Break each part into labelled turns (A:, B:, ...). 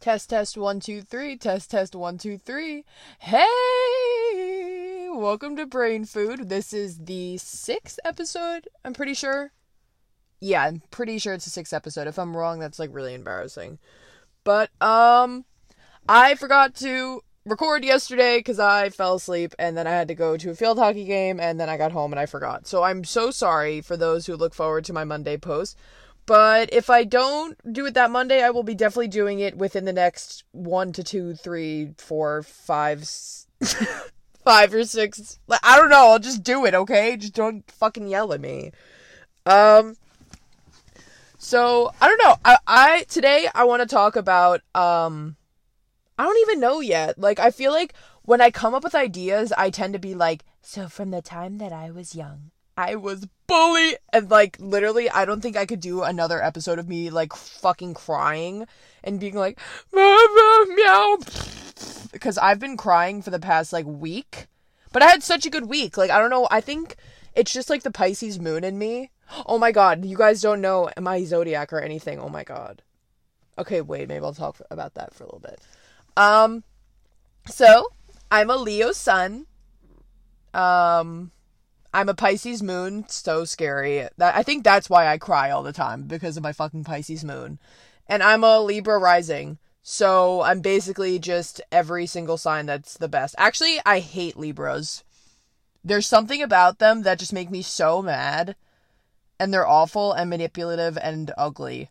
A: Test, test, one, two, three. Test, test, one, two, three. Hey! Welcome to Brain Food. This is the sixth episode, I'm pretty sure. Yeah, I'm pretty sure it's the sixth episode. If I'm wrong, that's like really embarrassing. But, um, I forgot to record yesterday because I fell asleep and then I had to go to a field hockey game and then I got home and I forgot. So I'm so sorry for those who look forward to my Monday post. But if I don't do it that Monday, I will be definitely doing it within the next one to two, three, four, five, five or six. I don't know. I'll just do it, okay? Just don't fucking yell at me. Um. So I don't know. I, I today I want to talk about um. I don't even know yet. Like I feel like when I come up with ideas, I tend to be like, so from the time that I was young, I was bullied. And like, literally, I don't think I could do another episode of me like fucking crying and being like, meow. Because I've been crying for the past like week. But I had such a good week. Like, I don't know. I think it's just like the Pisces moon in me. Oh my god. You guys don't know my zodiac or anything. Oh my god. Okay, wait. Maybe I'll talk about that for a little bit. Um, so I'm a Leo sun. Um, I'm a Pisces moon. So scary. That I think that's why I cry all the time because of my fucking Pisces moon. And I'm a Libra rising. So I'm basically just every single sign that's the best. Actually, I hate Libras. There's something about them that just make me so mad. And they're awful and manipulative and ugly.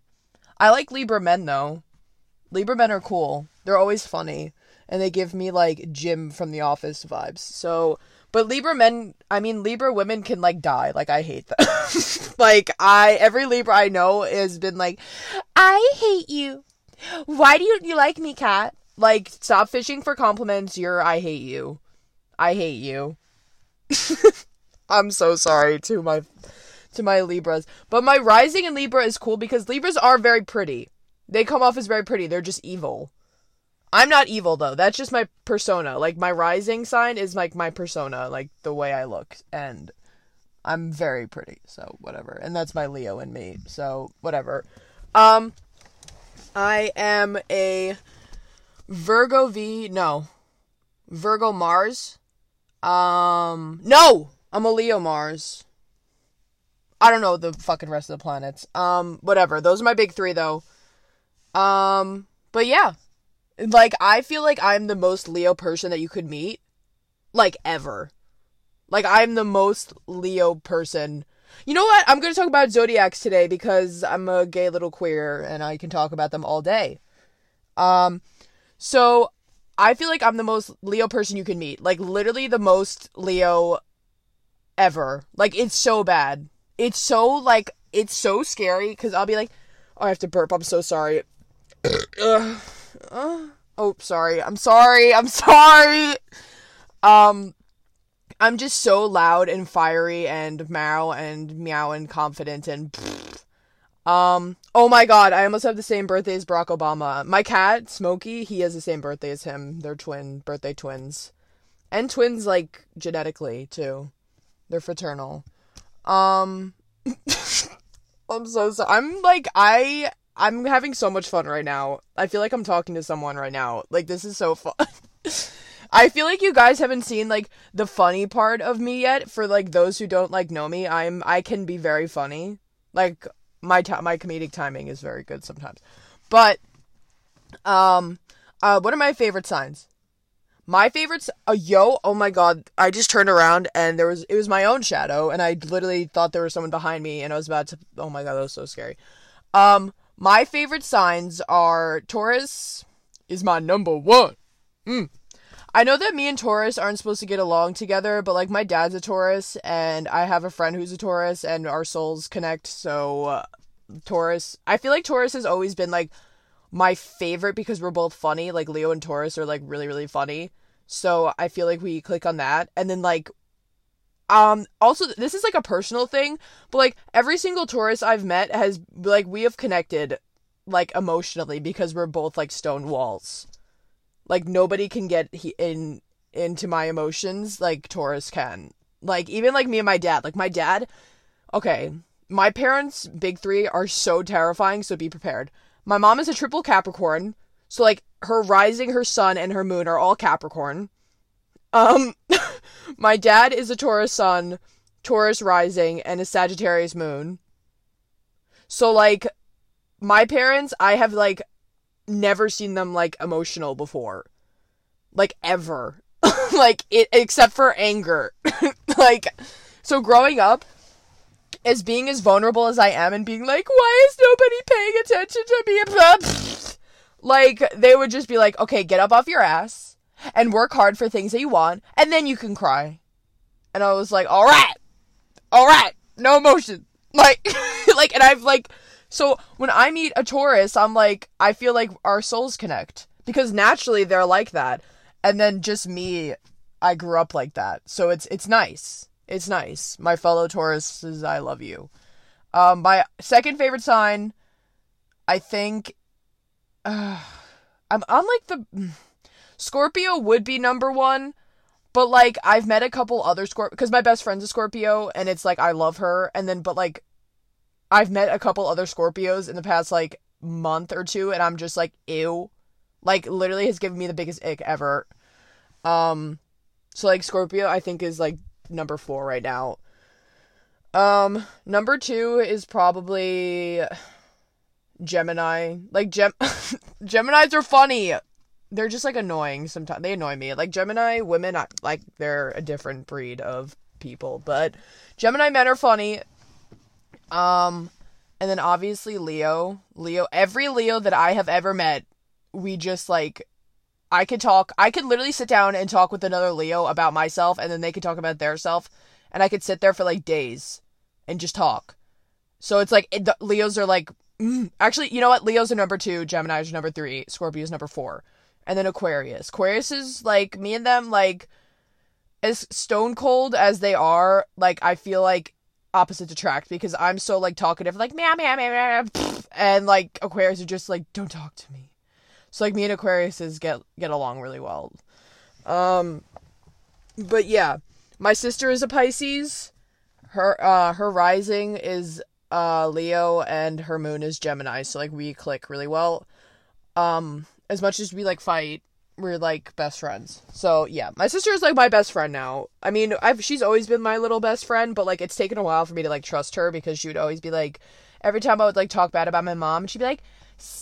A: I like Libra men though. Libra men are cool. They're always funny. And they give me like Jim from the office vibes. So but Libra men, I mean Libra women can like die. Like I hate them. like I every Libra I know has been like, I hate you. Why do you you like me, cat? Like stop fishing for compliments. You're I hate you. I hate you. I'm so sorry to my to my Libras. But my rising in Libra is cool because Libras are very pretty. They come off as very pretty. They're just evil. I'm not evil though. That's just my persona. Like my rising sign is like my persona, like the way I look and I'm very pretty. So whatever. And that's my Leo in me. So whatever. Um I am a Virgo V, no. Virgo Mars. Um no, I'm a Leo Mars. I don't know the fucking rest of the planets. Um whatever. Those are my big 3 though. Um but yeah, like, I feel like I'm the most Leo person that you could meet. Like, ever. Like, I'm the most Leo person. You know what? I'm going to talk about zodiacs today because I'm a gay little queer and I can talk about them all day. Um, so I feel like I'm the most Leo person you can meet. Like, literally the most Leo ever. Like, it's so bad. It's so, like, it's so scary because I'll be like, oh, I have to burp. I'm so sorry. Uh, oh, sorry. I'm sorry. I'm sorry. Um, I'm just so loud and fiery and meow and meow and confident and. Um. Oh my God! I almost have the same birthday as Barack Obama. My cat Smokey, he has the same birthday as him. They're twin birthday twins, and twins like genetically too. They're fraternal. Um. I'm so sorry. I'm like I I'm having so much fun right now. I feel like I'm talking to someone right now. Like this is so fun. I feel like you guys haven't seen like the funny part of me yet. For like those who don't like know me, I'm I can be very funny. Like my my comedic timing is very good sometimes. But um uh what are my favorite signs? My favorites uh, yo, oh my god, I just turned around and there was it was my own shadow and I literally thought there was someone behind me and I was about to oh my god, that was so scary. Um my favorite signs are Taurus is my number one. Mm. I know that me and Taurus aren't supposed to get along together, but like my dad's a Taurus and I have a friend who's a Taurus and our souls connect. So uh, Taurus, I feel like Taurus has always been like my favorite because we're both funny. Like Leo and Taurus are like really really funny. So I feel like we click on that. And then like um also this is like a personal thing but like every single Taurus i've met has like we have connected like emotionally because we're both like stone walls. Like nobody can get in into my emotions like taurus can. Like even like me and my dad. Like my dad okay my parents big three are so terrifying so be prepared. My mom is a triple capricorn So like her rising, her sun, and her moon are all Capricorn. Um, my dad is a Taurus sun, Taurus rising, and a Sagittarius moon. So like my parents, I have like never seen them like emotional before. Like ever. like it except for anger. like so growing up as being as vulnerable as I am and being like, why is nobody paying attention to me? like they would just be like, okay, get up off your ass and work hard for things that you want, and then you can cry. And I was like, all right, all right, no emotion. Like, like, and I've like, so when I meet a Taurus, I'm like, I feel like our souls connect because naturally they're like that, and then just me, I grew up like that, so it's it's nice. It's nice. My fellow Tauruses, I love you. Um, my second favorite sign, I think, uh, I'm on like the Scorpio would be number one, but like I've met a couple other Scorpio because my best friend's a Scorpio, and it's like I love her, and then but like I've met a couple other Scorpios in the past like month or two, and I'm just like ew, like literally has given me the biggest ick ever. Um, so like Scorpio, I think is like number four right now. Um, number two is probably Gemini. Like Gem Geminis are funny. They're just like annoying sometimes. They annoy me. Like Gemini women, like they're a different breed of people, but Gemini men are funny. Um, and then obviously Leo. Leo. Every Leo that I have ever met, we just like. I could talk. I could literally sit down and talk with another Leo about myself, and then they could talk about their self, and I could sit there for like days, and just talk. So it's like it, the Leos are like Mm. Actually, you know what? Leo's are number two, Gemini's are number three, Scorpio's number four, and then Aquarius. Aquarius is like me and them, like as stone cold as they are. Like I feel like opposites attract because I'm so like talkative, like meow meow meow meow, and like Aquarius are just like don't talk to me. So like me and Aquariuses get get along really well. Um, but yeah, my sister is a Pisces. Her uh her rising is uh Leo and her moon is Gemini, so like we click really well. Um as much as we like fight, we're like best friends. So yeah, my sister is like my best friend now. I mean, I've she's always been my little best friend, but like it's taken a while for me to like trust her because she would always be like every time I would like talk bad about my mom, she'd be like,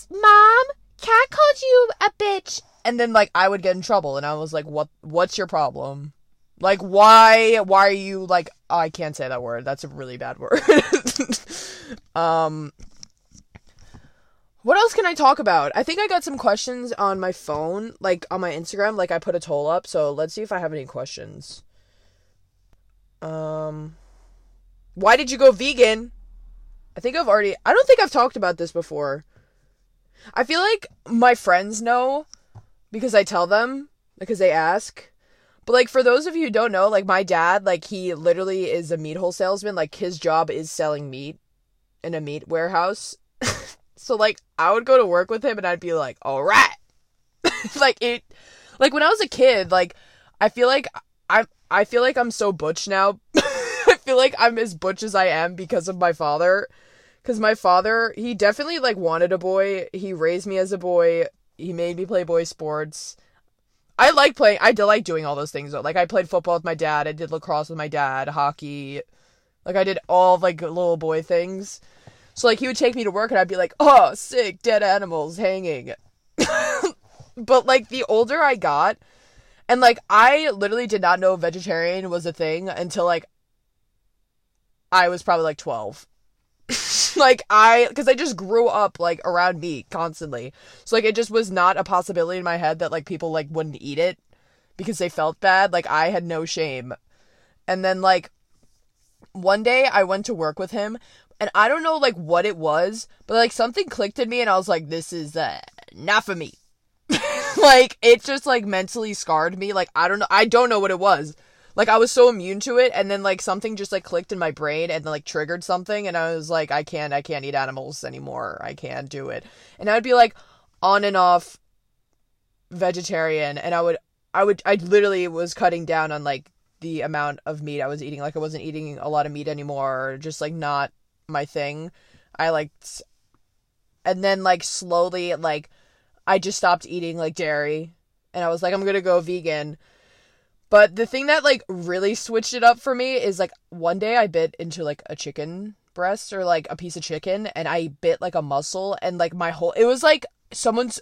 A: "Mom, Cat called you a bitch." And then like I would get in trouble and I was like, "What what's your problem?" Like why why are you like oh, I can't say that word. That's a really bad word. um what else can I talk about? I think I got some questions on my phone, like on my Instagram, like I put a toll up, so let's see if I have any questions. Um Why did you go vegan? I think I've already I don't think I've talked about this before. I feel like my friends know because I tell them because they ask. But like for those of you who don't know, like my dad, like he literally is a meat whole salesman. Like his job is selling meat in a meat warehouse. so like I would go to work with him and I'd be like, "All right." like it like when I was a kid, like I feel like I'm I feel like I'm so butch now. I feel like I'm as butch as I am because of my father. Cuz my father, he definitely like wanted a boy. He raised me as a boy. He made me play boy sports I like playing. I like doing all those things though. Like I played football with my dad. I did lacrosse with my dad. Hockey. Like I did all like little boy things. So like he would take me to work and I'd be like, "Oh, sick, dead animals hanging." but like the older I got, and like I literally did not know vegetarian was a thing until like I was probably like 12. like I because I just grew up like around meat constantly. So like it just was not a possibility in my head that like people like wouldn't eat it because they felt bad. Like I had no shame. And then like one day I went to work with him and I don't know like what it was, but like something clicked in me and I was like this is uh, not for me. like it just like mentally scarred me. Like I don't know I don't know what it was like I was so immune to it and then like something just like clicked in my brain and like triggered something and I was like I can't I can't eat animals anymore. I can't do it. And I would be like on and off vegetarian and I would I would I literally was cutting down on like the amount of meat I was eating. Like I wasn't eating a lot of meat anymore, just like not my thing. I liked and then like slowly like I just stopped eating like dairy and I was like I'm going to go vegan. But the thing that like really switched it up for me is like one day I bit into like a chicken breast or like a piece of chicken and I bit like a muscle and like my whole it was like someone's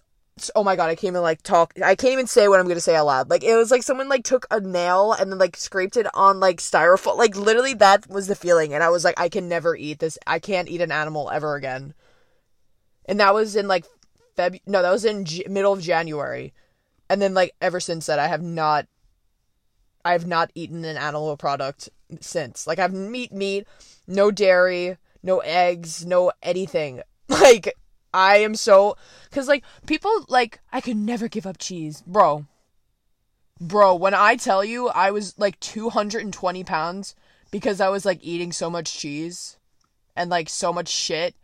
A: oh my god, I can't even like talk. I can't even say what I'm gonna say out loud. Like it was like someone like took a nail and then like scraped it on like styrofoam. Like literally, that was the feeling, and I was like, I can never eat this. I can't eat an animal ever again. And that was in like Feb. No, that was in middle of January, and then like ever since that, I have not. I have not eaten an animal product since. Like I've meat, meat, no dairy, no eggs, no anything. Like I am so cuz like people like I could never give up cheese, bro. Bro, when I tell you I was like 220 pounds because I was like eating so much cheese and like so much shit.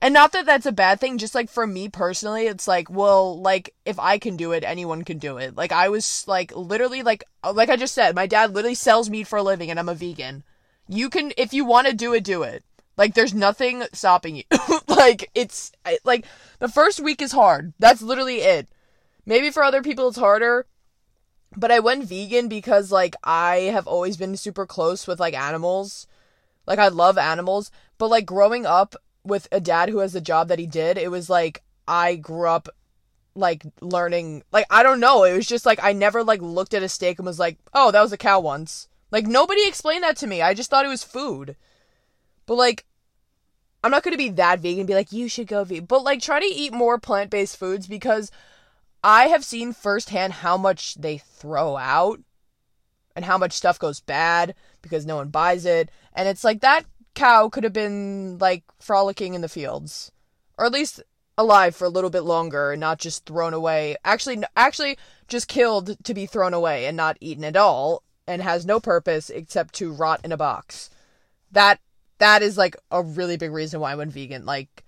A: And not that that's a bad thing, just like for me personally, it's like, well, like if I can do it, anyone can do it. Like I was like literally like like I just said, my dad literally sells meat for a living and I'm a vegan. You can if you want to do it, do it. Like there's nothing stopping you. like it's like the first week is hard. That's literally it. Maybe for other people it's harder. But I went vegan because like I have always been super close with like animals. Like I love animals, but like growing up with a dad who has the job that he did, it was like I grew up like learning like I don't know, it was just like I never like looked at a steak and was like, "Oh, that was a cow once." Like nobody explained that to me. I just thought it was food. But like, I'm not gonna be that vegan and be like, you should go vegan. But like, try to eat more plant based foods because I have seen firsthand how much they throw out and how much stuff goes bad because no one buys it. And it's like that cow could have been like frolicking in the fields, or at least alive for a little bit longer and not just thrown away. Actually, actually, just killed to be thrown away and not eaten at all, and has no purpose except to rot in a box. That that is like a really big reason why I went vegan. Like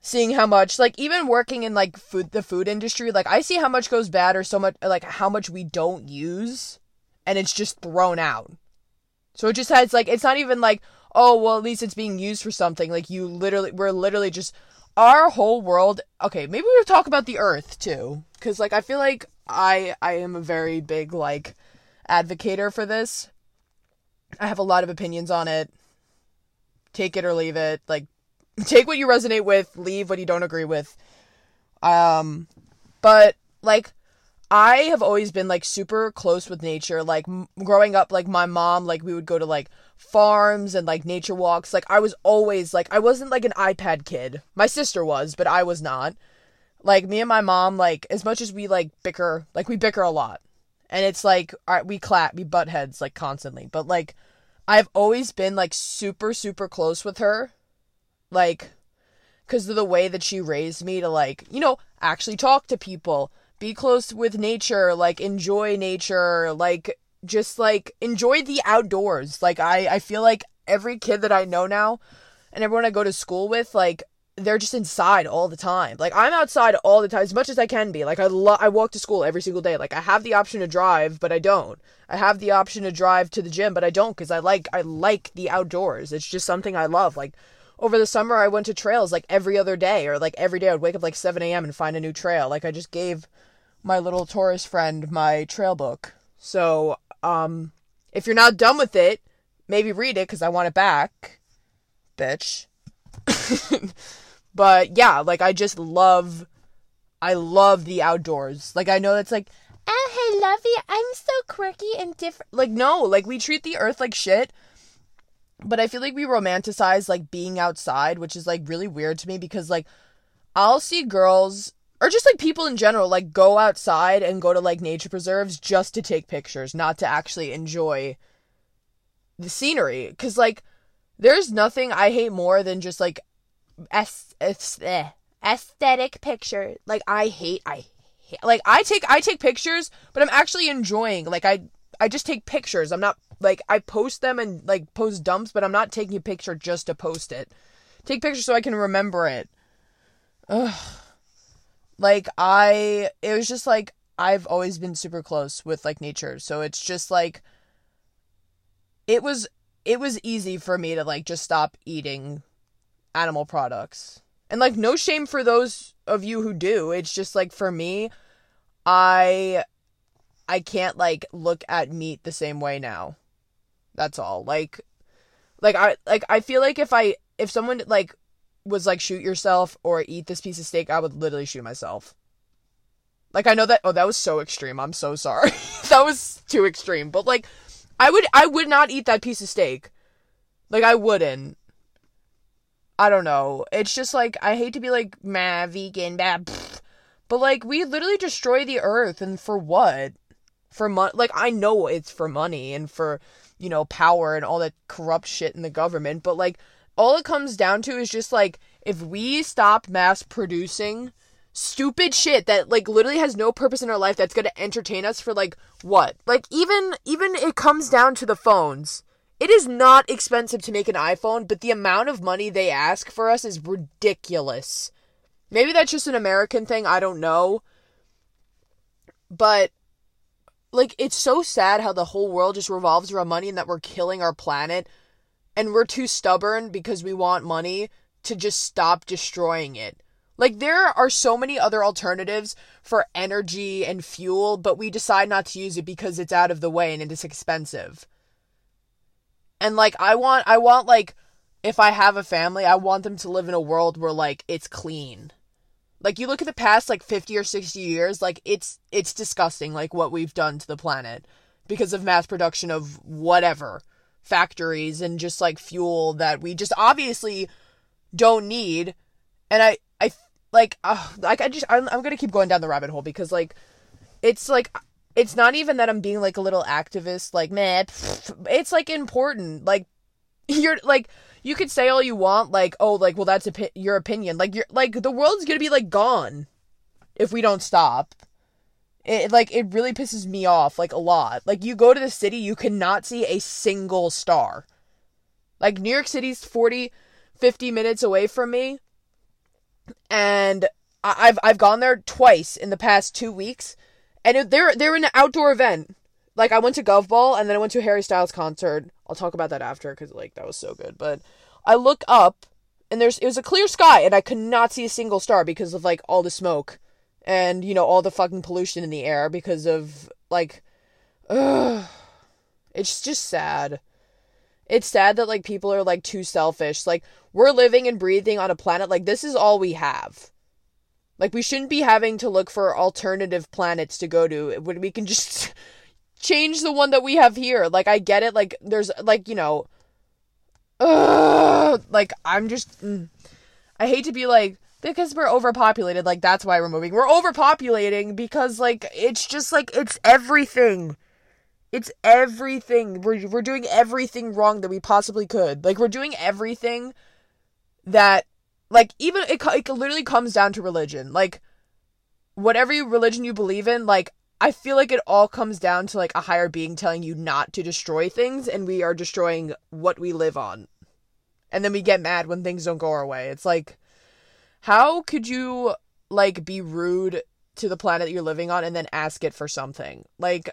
A: seeing how much like even working in like food the food industry, like I see how much goes bad or so much like how much we don't use and it's just thrown out. So it just has like it's not even like, oh well at least it's being used for something. Like you literally we're literally just our whole world okay, maybe we'll talk about the earth too. Cause like I feel like I I am a very big like advocator for this. I have a lot of opinions on it take it or leave it. Like take what you resonate with, leave what you don't agree with. Um but like I have always been like super close with nature. Like m- growing up like my mom like we would go to like farms and like nature walks. Like I was always like I wasn't like an iPad kid. My sister was, but I was not. Like me and my mom like as much as we like bicker, like we bicker a lot. And it's like we clap, we butt heads like constantly. But like I've always been like super super close with her. Like cuz of the way that she raised me to like, you know, actually talk to people, be close with nature, like enjoy nature, like just like enjoy the outdoors. Like I I feel like every kid that I know now and everyone I go to school with like they're just inside all the time. Like I'm outside all the time as much as I can be. Like I lo- I walk to school every single day. Like I have the option to drive, but I don't. I have the option to drive to the gym, but I don't cuz I like I like the outdoors. It's just something I love. Like over the summer I went to trails like every other day or like every day I'd wake up like 7 a.m. and find a new trail. Like I just gave my little tourist friend my trail book. So, um if you're not done with it, maybe read it cuz I want it back. Bitch. But yeah, like I just love I love the outdoors. Like I know that's like, ah, oh hey lovey, I'm so quirky and different. Like no, like we treat the earth like shit. But I feel like we romanticize like being outside, which is like really weird to me because like I'll see girls or just like people in general like go outside and go to like nature preserves just to take pictures, not to actually enjoy the scenery cuz like there's nothing I hate more than just like Eh, aesthetic picture. Like I hate I hate, like I take I take pictures, but I'm actually enjoying. Like I I just take pictures. I'm not like I post them and like post dumps, but I'm not taking a picture just to post it. Take pictures so I can remember it. Ugh. Like I it was just like I've always been super close with like nature. So it's just like it was it was easy for me to like just stop eating animal products. And like no shame for those of you who do. It's just like for me, I I can't like look at meat the same way now. That's all. Like like I like I feel like if I if someone like was like shoot yourself or eat this piece of steak, I would literally shoot myself. Like I know that oh that was so extreme. I'm so sorry. that was too extreme. But like I would I would not eat that piece of steak. Like I wouldn't. I don't know. It's just like I hate to be like meh vegan but like we literally destroy the earth and for what? For money? Like I know it's for money and for you know power and all that corrupt shit in the government, but like all it comes down to is just like if we stop mass producing stupid shit that like literally has no purpose in our life that's going to entertain us for like what? Like even even it comes down to the phones. It is not expensive to make an iPhone, but the amount of money they ask for us is ridiculous. Maybe that's just an American thing, I don't know. But like it's so sad how the whole world just revolves around money and that we're killing our planet and we're too stubborn because we want money to just stop destroying it. Like there are so many other alternatives for energy and fuel, but we decide not to use it because it's out of the way and it's expensive. And like I want I want like if I have a family, I want them to live in a world where like it's clean. Like you look at the past like 50 or 60 years, like it's it's disgusting like what we've done to the planet because of mass production of whatever factories and just like fuel that we just obviously don't need. And I I like uh, like I just I'm, I'm going to keep going down the rabbit hole because like it's like it's not even that I'm being like a little activist like man it's like important like you're like you could say all you want like oh like well that's a, your opinion like you're like the world's to be like gone if we don't stop it like it really pisses me off like a lot. Like you go to the city, you cannot see a single star. Like New York City's 40 50 minutes away from me. And I've I've gone there twice in the past 2 weeks and they're they're in an outdoor event. Like I went to Gov Ball and then I went to Harry Styles concert. I'll talk about that after cuz like that was so good. But I look up and there's it was a clear sky and I could not see a single star because of like all the smoke and you know all the fucking pollution in the air because of like ugh, it's just sad it's sad that like people are like too selfish like we're living and breathing on a planet like this is all we have like we shouldn't be having to look for alternative planets to go to. When we can just change the one that we have here. Like i get it. Like there's like you know like i'm just mm, i hate to be like because we're overpopulated like that's why we're moving. We're overpopulating because like it's just like it's everything. It's everything. We're, we're doing everything wrong that we possibly could. Like we're doing everything that like even it, it literally comes down to religion like whatever religion you believe in like i feel like it all comes down to like a higher being telling you not to destroy things and we are destroying what we live on and then we get mad when things don't go our way it's like how could you like be rude to the planet that you're living on and then ask it for something? Like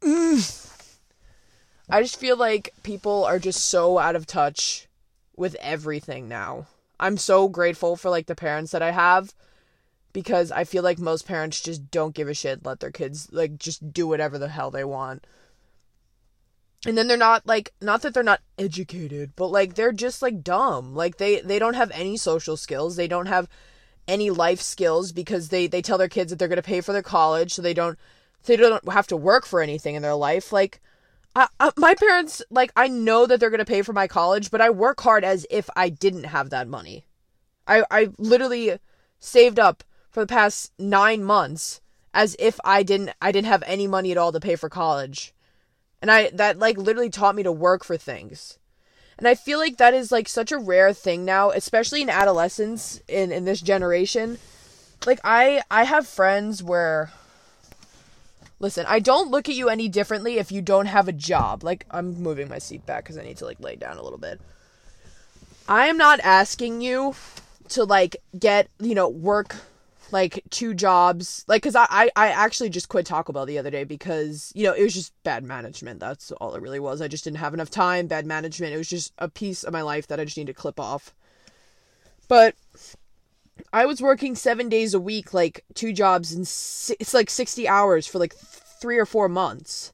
A: mm. I just feel like people are just so out of touch with everything now. I'm so grateful for like the parents that I have because I feel like most parents just don't give a shit, let their kids like just do whatever the hell they want. And then they're not like not that they're not educated but like they're just like dumb. Like they they don't have any social skills. They don't have any life skills because they they tell their kids that they're going to pay for their college so they don't they don't have to work for anything in their life. Like I, I, my parents like i know that they're going to pay for my college but i work hard as if i didn't have that money i i literally saved up for the past 9 months as if i didn't i didn't have any money at all to pay for college and I that like literally taught me to work for things. And I feel like that is like such a rare thing now, especially in adolescence in in this generation. Like I I have friends where Listen, I don't look at you any differently if you don't have a job. Like I'm moving my seat back cuz I need to like lay down a little bit. I am not asking you to like get, you know, work like two jobs. Like because I, I actually just quit taco bell the other day because you know it was just bad management. That's all it really was. I just didn't have enough time bad management. It was just a piece of my life that i just need to clip off. But I was working 7 days a week like two jobs and it's like 60 hours for like 3 or 4 months.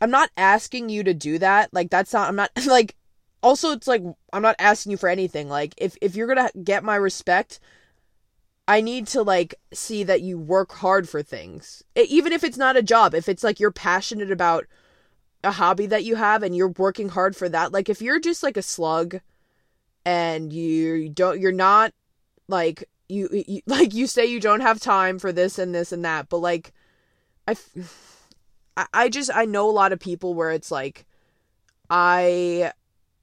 A: I'm not asking you to do that. Like that's not I'm not like also it's like I'm not asking you for anything. Like if if you're to get my respect, I need to like see that you work hard for things. Even if it's not a job, if it's like you're passionate about a hobby that you have and you're working hard for that, like if you're just like a slug and you don't you're not like you, you like you say you don't have time for this and this and that, but like I I just I know a lot of people where it's like I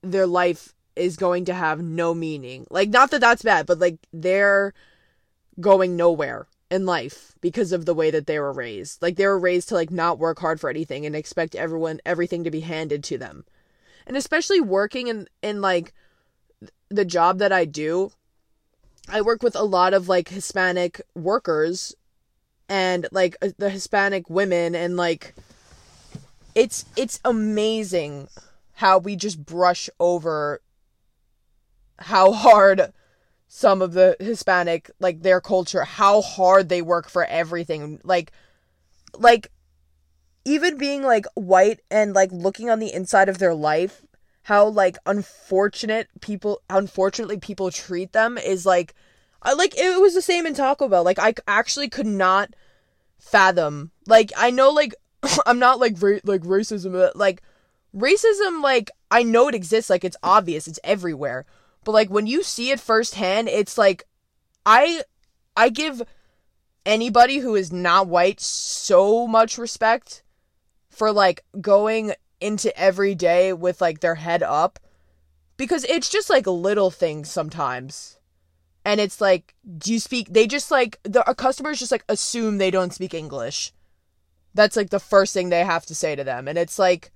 A: their life is going to have no meaning. Like not that that's bad, but like they're going nowhere in life because of the way that they were raised. Like they were raised to like not work hard for anything and expect everyone everything to be handed to them. And especially working in in like the job that I do, I work with a lot of like Hispanic workers and like uh, the Hispanic women and like it's it's amazing how we just brush over how hard some of the Hispanic like their culture how hard they work for everything. Like like even being like white and like looking on the inside of their life how like unfortunate people unfortunately people treat them is like I like it was the same in Taco Bell. Like I actually could not fathom like I know like I'm not like ra- like racism like racism like I know it exists. Like it's obvious. It's everywhere. But like when you see it firsthand, it's like I I give anybody who is not white so much respect for like going into every day with like their head up because it's just like little things sometimes. And it's like, do you speak? They just like the customers just like assume they don't speak English. That's like the first thing they have to say to them, and it's like,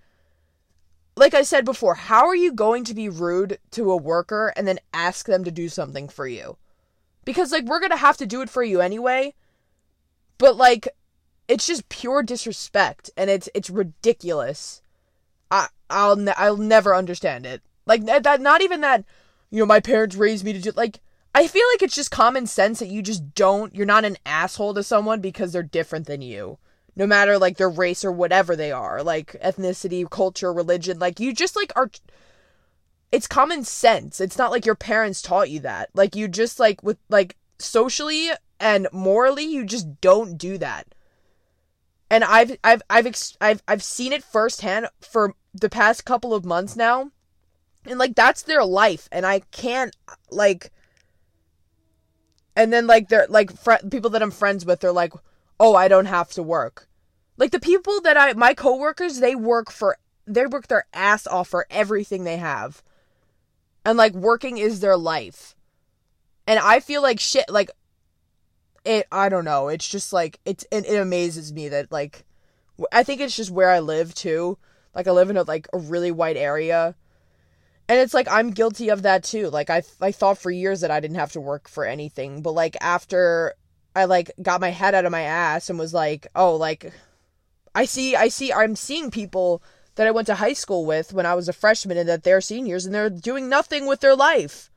A: like I said before, how are you going to be rude to a worker and then ask them to do something for you? Because like we're going to have to do it for you anyway. But like it's just pure disrespect and it's it's ridiculous. I I'll ne- I'll never understand it. Like that not even that you know my parents raised me to do like I feel like it's just common sense that you just don't you're not an asshole to someone because they're different than you no matter like their race or whatever they are, like ethnicity, culture, religion, like you just like are it's common sense. It's not like your parents taught you that. Like you just like with like socially and morally you just don't do that. And I've I've I've ex- I've I've seen it firsthand for the past couple of months now. And like that's their life and I can't like and then like they're like fr- people that I'm friends with they're like oh, I don't have to work. Like the people that I, my coworkers, they work for, they work their ass off for everything they have. And like working is their life. And I feel like shit, like, it, I don't know. It's just like, it's, it, it amazes me that like, I think it's just where I live too. Like I live in a, like a really white area. And it's like I'm guilty of that too. Like I I thought for years that I didn't have to work for anything, but like after I like got my head out of my ass and was like, oh, like I see, I see, I'm seeing people that I went to high school with when I was a freshman and that they're seniors and they're doing nothing with their life.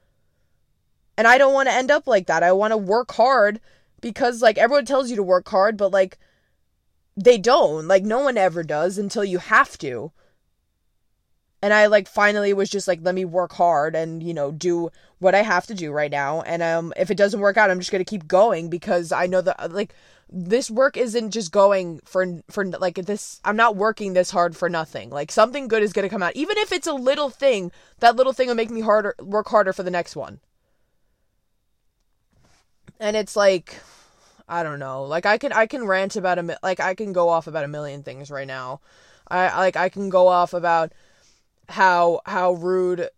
A: And I don't want to end up like that. I want to work hard because like everyone tells you to work hard, but like they don't. Like no one ever does until you have to. And I like finally was just like let me work hard and you know do what I have to do right now. And um if it doesn't work out I'm just going to keep going because I know that like this work isn't just going for for like this I'm not working this hard for nothing. Like something good is going to come out even if it's a little thing. That little thing will make me harder work harder for the next one and it's like I don't know like I can I can rant about a like I can go off about a million things right now I like I can go off about how how rude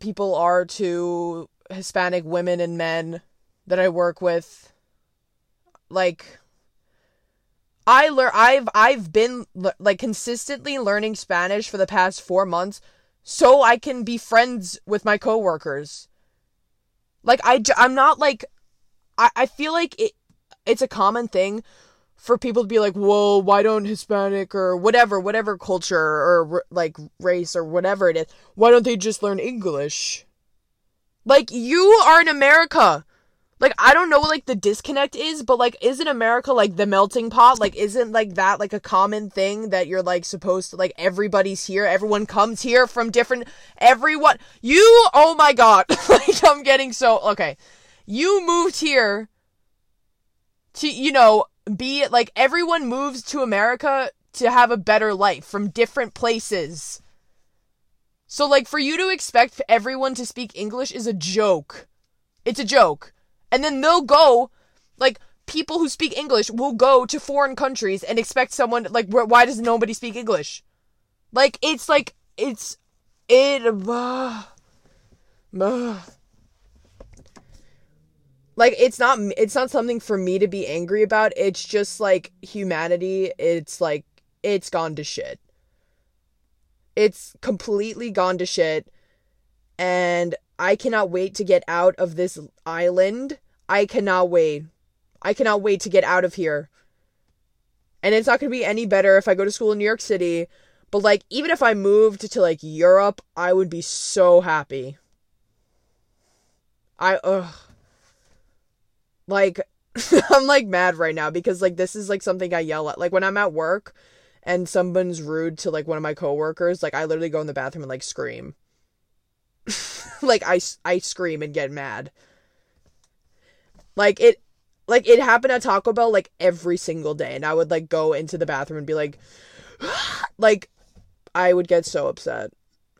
A: people are to Hispanic women and men that I work with. Like I learn I've I've been like consistently learning Spanish for the past 4 months so I can be friends with my coworkers. Like I I'm not like I I feel like it it's a common thing for people to be like, whoa, why don't Hispanic or whatever, whatever culture or like race or whatever it is, why don't they just learn English? Like, you are in America. like I don't know what like the disconnect is, but like isn't America like the melting pot? Like isn't like that like a common thing that you're like supposed to like everybody's here, everyone comes here from different everyone you oh my god. like I'm getting so okay. You moved here to you know be like everyone moves to America to have a better life from different places. So like for you to expect everyone to speak English is a joke. It's a joke and then they'll go, like, people who speak English will go to foreign countries and expect someone, like, why does nobody speak English? Like, it's like, it's, it, uh, uh, like it's not it's not something for me to be angry about it's just like humanity it's like it's gone to shit it's completely gone to shit and I cannot wait to get out of this island. I cannot wait. I cannot wait to get out of here. And it's not going to be any better if I go to school in New York City. But like even if I moved to like Europe, I would be so happy. I ugh. Like I'm like mad right now because like this is like something I yell at. Like when I'm at work and someone's rude to like one of my coworkers, like I literally go in the bathroom and like scream. like I, I scream and get mad. Like it like it happened at Taco Bell like every single day and I would like go into the bathroom and be like like I would get so upset.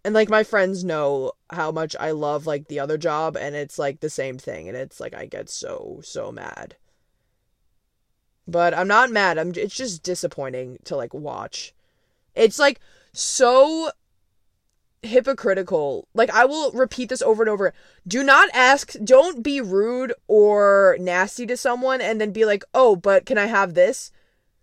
A: And like my friends know how much I love like the other job and it's like the same thing and it's like I get so so mad. But I'm not mad. I'm it's just disappointing to like watch. It's like so hypocritical. Like I will repeat this over and over. Do not ask, don't be rude or nasty to someone and then be like, "Oh, but can I have this?"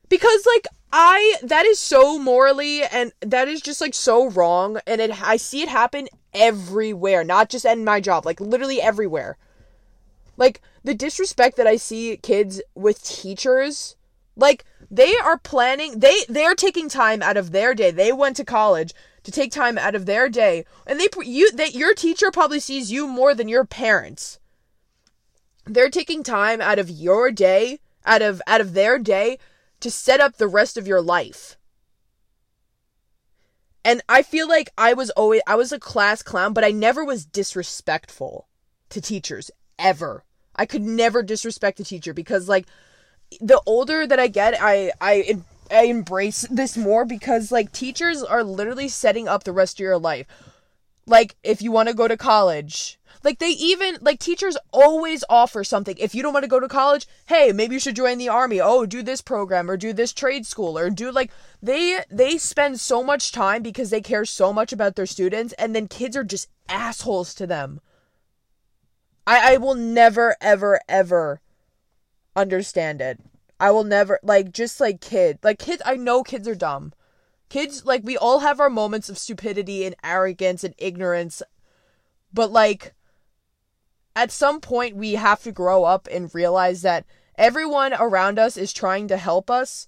A: Because like I that is so morally and that is just like so wrong and it I see it happen everywhere, not just in my job, like literally everywhere. Like the disrespect that I see kids with teachers, like they are planning they they're taking time out of their day. They went to college to take time out of their day and they you that your teacher probably sees you more than your parents they're taking time out of your day out of out of their day to set up the rest of your life and i feel like i was always i was a class clown but i never was disrespectful to teachers ever i could never disrespect a teacher because like the older that i get i i I embrace this more because like teachers are literally setting up the rest of your life. Like if you want to go to college, like they even like teachers always offer something. If you don't want to go to college, hey, maybe you should join the army. Oh, do this program or do this trade school or do like they they spend so much time because they care so much about their students and then kids are just assholes to them. I I will never ever ever understand it. I will never like just like kid like kids I know kids are dumb. Kids like we all have our moments of stupidity and arrogance and ignorance. But like at some point we have to grow up and realize that everyone around us is trying to help us,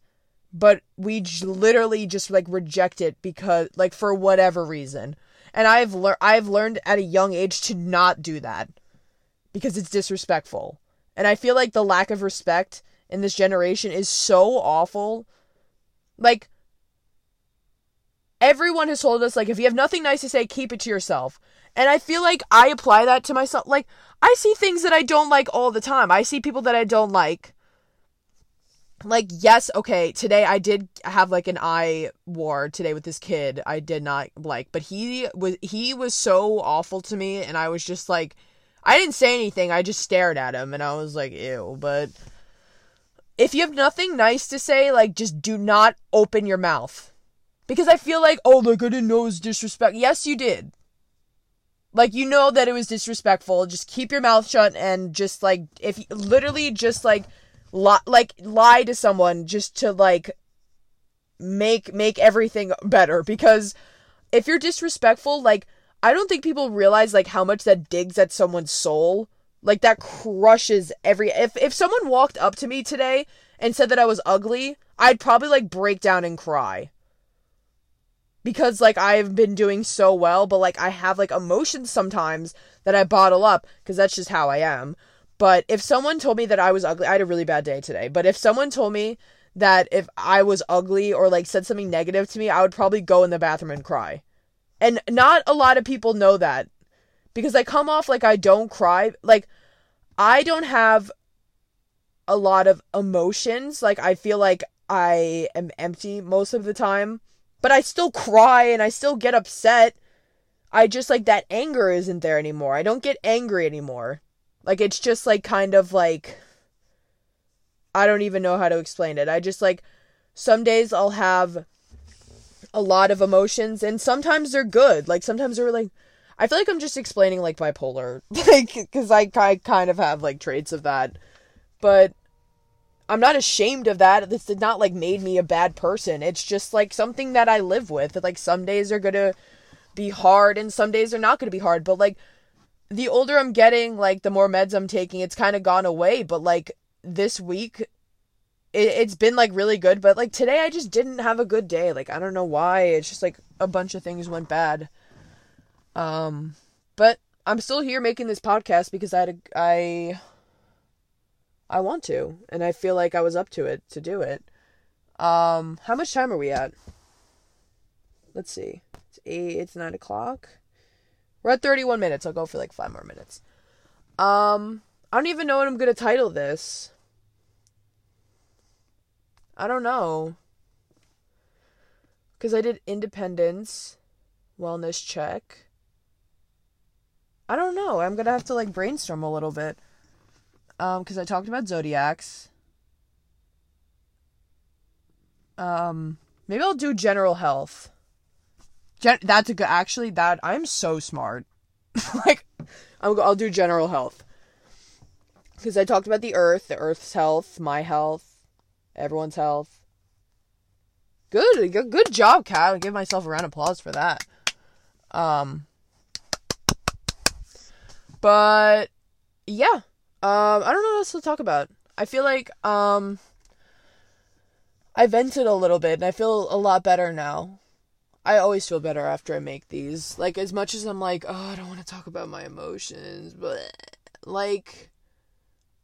A: but we j- literally just like reject it because like for whatever reason. And I've learned I've learned at a young age to not do that because it's disrespectful. And I feel like the lack of respect in this generation is so awful. Like, everyone has told us, like, if you have nothing nice to say, keep it to yourself. And I feel like I apply that to myself. Like, I see things that I don't like all the time. I see people that I don't like. Like, yes, okay, today I did have like an eye war today with this kid I did not like, but he was he was so awful to me and I was just like I didn't say anything, I just stared at him and I was like, ew, but if you have nothing nice to say, like just do not open your mouth. Because I feel like, oh, like I didn't know it was disrespect. Yes, you did. Like you know that it was disrespectful. Just keep your mouth shut and just like if you, literally just like li- like lie to someone just to like make make everything better because if you're disrespectful, like I don't think people realize like how much that digs at someone's soul like that crushes every if if someone walked up to me today and said that I was ugly, I'd probably like break down and cry. Because like I've been doing so well, but like I have like emotions sometimes that I bottle up because that's just how I am. But if someone told me that I was ugly, I had a really bad day today. But if someone told me that if I was ugly or like said something negative to me, I would probably go in the bathroom and cry. And not a lot of people know that because I come off like I don't cry. Like, I don't have a lot of emotions. Like, I feel like I am empty most of the time, but I still cry and I still get upset. I just like that anger isn't there anymore. I don't get angry anymore. Like, it's just like kind of like. I don't even know how to explain it. I just like. Some days I'll have a lot of emotions and sometimes they're good. Like, sometimes they're like I feel like I'm just explaining like bipolar, like because I, I kind of have like traits of that, but I'm not ashamed of that. This did not like made me a bad person. It's just like something that I live with. Like some days are gonna be hard and some days are not gonna be hard. But like the older I'm getting, like the more meds I'm taking, it's kind of gone away. But like this week, it, it's been like really good. But like today, I just didn't have a good day. Like I don't know why. It's just like a bunch of things went bad. Um, but I'm still here making this podcast because I had a, I I want to, and I feel like I was up to it to do it. Um, how much time are we at? Let's see. It's eight. It's nine o'clock. We're at 31 minutes. I'll go for like five more minutes. Um, I don't even know what I'm gonna title this. I don't know. Because I did independence, wellness check. I don't know. I'm gonna have to like brainstorm a little bit. Um, because I talked about zodiacs. Um, maybe I'll do general health. Gen- that's a good. Actually, that I'm so smart. like, I'll I'll do general health. Because I talked about the Earth, the Earth's health, my health, everyone's health. Good, good, good job, Kat. I'll give myself a round of applause for that. Um, but yeah, um, I don't know what else to talk about. I feel like um, I vented a little bit, and I feel a lot better now. I always feel better after I make these. Like as much as I'm like, oh, I don't want to talk about my emotions, but like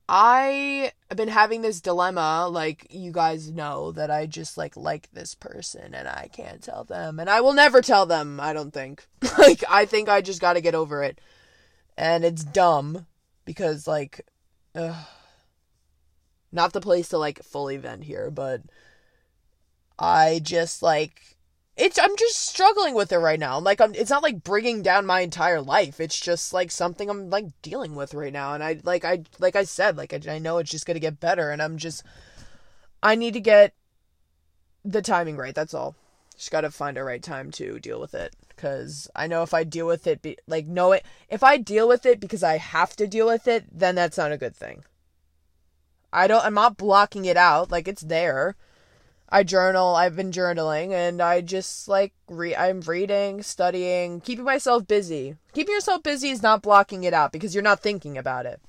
A: I have been having this dilemma, like you guys know that I just like like this person and I can't tell them and I will never tell them, I don't think. like I think I just got to get over it and it's dumb because like ugh, not the place to like fully vent here but i just like it's i'm just struggling with it right now. Like I'm, it's not like bringing down my entire life. It's just like something i'm like dealing with right now. And i like i like i said like i, I know it's just gonna get better. And i'm just i need to get the timing right that's all just gotta find a right time to deal with it because I know if I deal with it, be, like, know it, if I deal with it because I have to deal with it, then that's not a good thing. I don't, I'm not blocking it out, like, it's there. I journal, I've been journaling, and I just, like, re- I'm reading, studying, keeping myself busy. Keeping yourself busy is not blocking it out because you're not thinking about it.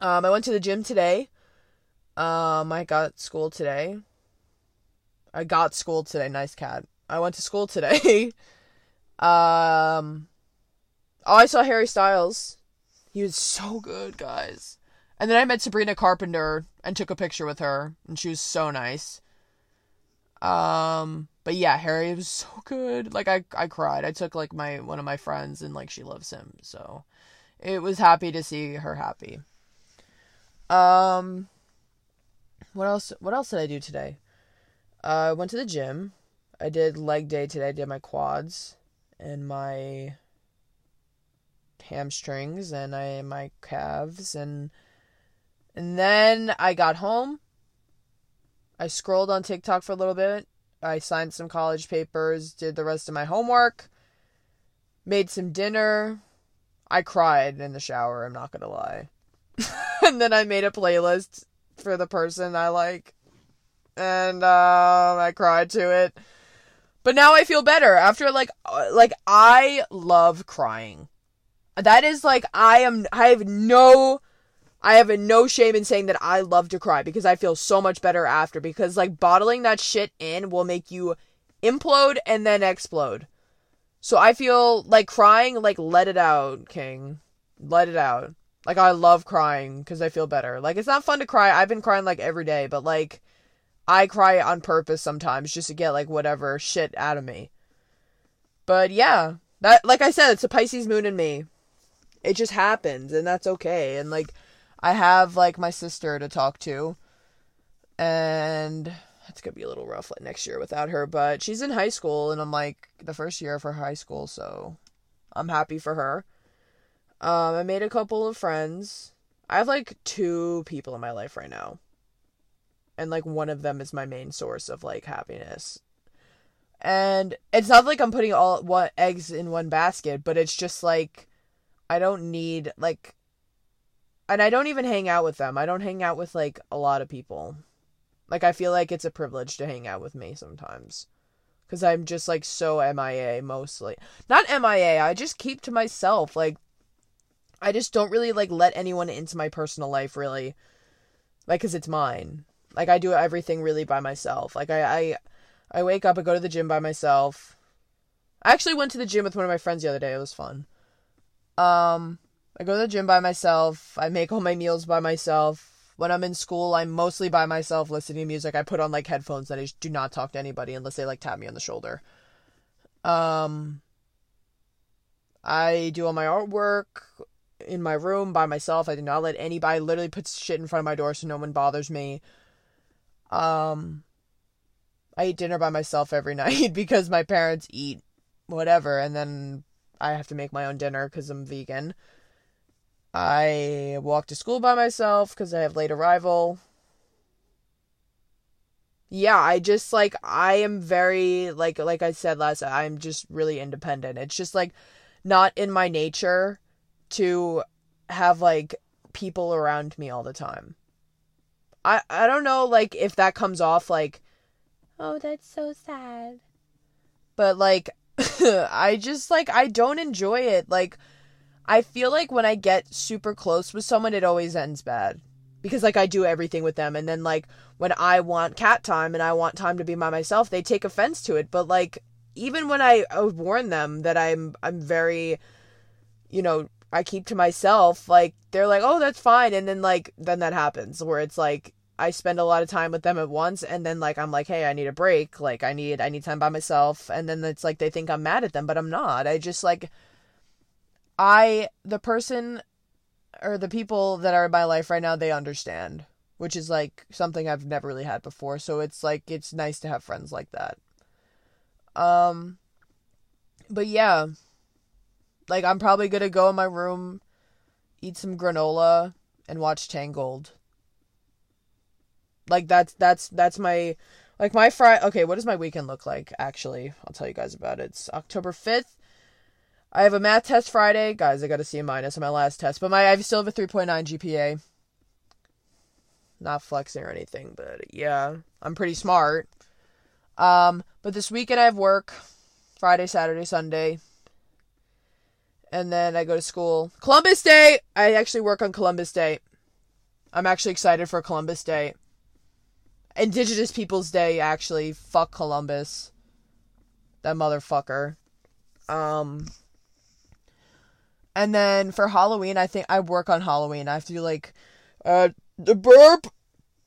A: Um, I went to the gym today. Um, I got school today. I got school today. Nice Kat. I went to school today. um, oh, I saw Harry Styles. He was so good, guys. And then I met Sabrina Carpenter and took a picture with her, and she was so nice. Um, but yeah, Harry was so good. Like I, I cried. I took like my one of my friends, and like she loves him, so it was happy to see her happy. Um, what else? What else did I do today? Uh, I went to the gym. I did leg day today. I did my quads and my hamstrings and I my calves and and then I got home. I scrolled on TikTok for a little bit. I signed some college papers, did the rest of my homework, made some dinner. I cried in the shower, I'm not going to lie. and then I made a playlist for the person I like. And uh, I cried to it. But now I feel better after like uh, like I love crying. That is like I am I have no I have no shame in saying that I love to cry because I feel so much better after because like bottling that shit in will make you implode and then explode. So I feel like crying like let it out, king. Let it out. Like I love crying cuz I feel better. Like it's not fun to cry. I've been crying like every day, but like I cry on purpose sometimes just to get like whatever shit out of me. But yeah, that like I said, it's a Pisces moon in me. It just happens and that's okay. And like I have like my sister to talk to. And it's gonna be a little rough like next year without her, but she's in high school and I'm like the first year of her high school, so I'm happy for her. Um, I made a couple of friends. I have like two people in my life right now. And like one of them is my main source of like happiness. And it's not like I'm putting all what eggs in one basket, but it's just like I don't need like and I don't even hang out with them. I don't hang out with like a lot of people. Like I feel like it's a privilege to hang out with me sometimes. Cuz I'm just like so MIA mostly. Not MIA, I just keep to myself. Like I just don't really like let anyone into my personal life really. Like cuz it's mine. Like I do everything really by myself. Like I I I wake up, I go to the gym by myself. I actually went to the gym with one of my friends the other day. It was fun. Um, I go to the gym by myself. I make all my meals by myself. When I'm in school, I'm mostly by myself listening to music. I put on like headphones and I do not talk to anybody unless they like tap me on the shoulder. Um, I do all my artwork in my room by myself. I do not let anybody literally put shit in front of my door so no one bothers me. Um, I eat dinner by myself every night because my parents eat whatever, and then I have to make my own dinner because I'm vegan. I walk to school by myself because I have late arrival. Yeah, I just like I am very like like I said last I'm just really independent. It's just like not in my nature to have like people around me all the time. I I don't know like if that comes off like oh that's so sad. But like I just like I don't enjoy it. Like I feel like when I get super close with someone it always ends bad. Because like I do everything with them and then like when I want cat time and I want time to be by myself, they take offense to it. But like even when I, warn them that I'm I'm very you know, I keep to myself, like they're like, "Oh, that's fine." And then like then that happens where it's like I spend a lot of time with them at once and then like I'm like, "Hey, I need a break. Like I need I need time by myself." And then it's like they think I'm mad at them, but I'm not. I just like I the person or the people that are in my life right now, they understand, which is like something I've never really had before. So it's like it's nice to have friends like that. Um but yeah, like I'm probably to go in my room, eat some granola and watch Tangled like that's that's that's my like my Friday. Okay, what does my weekend look like? Actually, I'll tell you guys about it. It's October fifth. I have a math test Friday, guys. I got a C minus on my last test, but my I still have a three point nine GPA. Not flexing or anything, but yeah, I'm pretty smart. Um, but this weekend I have work, Friday, Saturday, Sunday, and then I go to school. Columbus Day. I actually work on Columbus Day. I'm actually excited for Columbus Day. Indigenous Peoples Day, actually. Fuck Columbus. That motherfucker. Um. And then for Halloween, I think I work on Halloween. I have to do like, uh, the burp.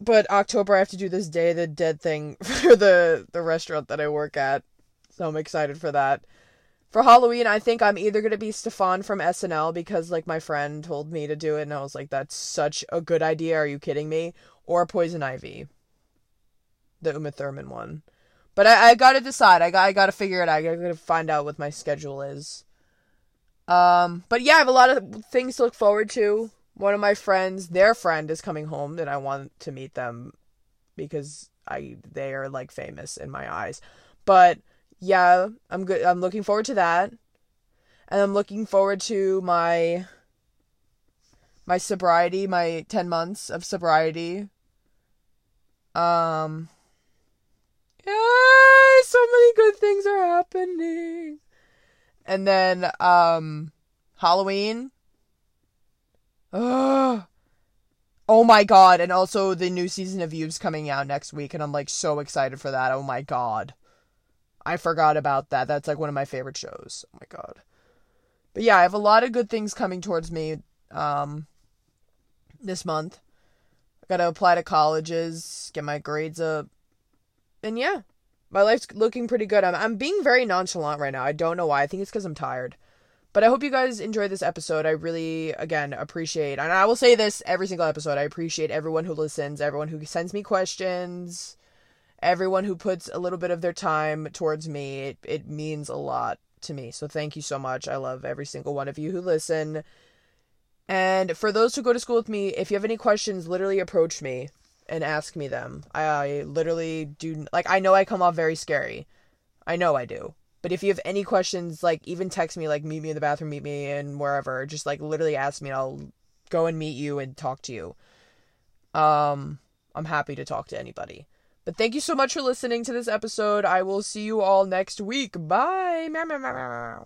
A: But October, I have to do this Day the Dead thing for the the restaurant that I work at. So I'm excited for that. For Halloween, I think I'm either gonna be Stefon from SNL because like my friend told me to do it, and I was like, "That's such a good idea." Are you kidding me? Or Poison Ivy the Uma Thurman one. But I, I gotta decide. I got I gotta figure it out. I gotta find out what my schedule is. Um, but yeah, I have a lot of things to look forward to. One of my friends, their friend, is coming home, and I want to meet them because I they are like famous in my eyes. But yeah, I'm good. I'm looking forward to that, and I'm looking forward to my my sobriety, my ten months of sobriety. Um, Yay! So many good things are happening. And then um Halloween. Oh, oh my god, and also the new season of You's coming out next week and I'm like so excited for that. Oh my god. I forgot about that. That's like one of my favorite shows. Oh my god. But yeah, I have a lot of good things coming towards me. Um this month. I gotta apply to colleges, get my grades up. And yeah, my life's looking pretty good. I'm, I'm being very nonchalant right now. I don't know why. I think it's because I'm tired. But I hope you guys enjoyed this episode. I really, again, appreciate, and I will say this every single episode. I appreciate everyone who listens, everyone who sends me questions, everyone who puts a little bit of their time towards me. It, it means a lot to me. So thank you so much. I love every single one of you who listen. And for those who go to school with me, if you have any questions, literally approach me and ask me them. I, I literally do, like, I know I come off very scary. I know I do. But if you have any questions, like even text me, like meet me in the bathroom, meet me in wherever. Just like literally ask me, and I'll go and meet you and talk to you. Um, I'm happy to talk to anybody. But thank you so much for listening to this episode. I will see you all next week. Bye. Meow, meow, meow,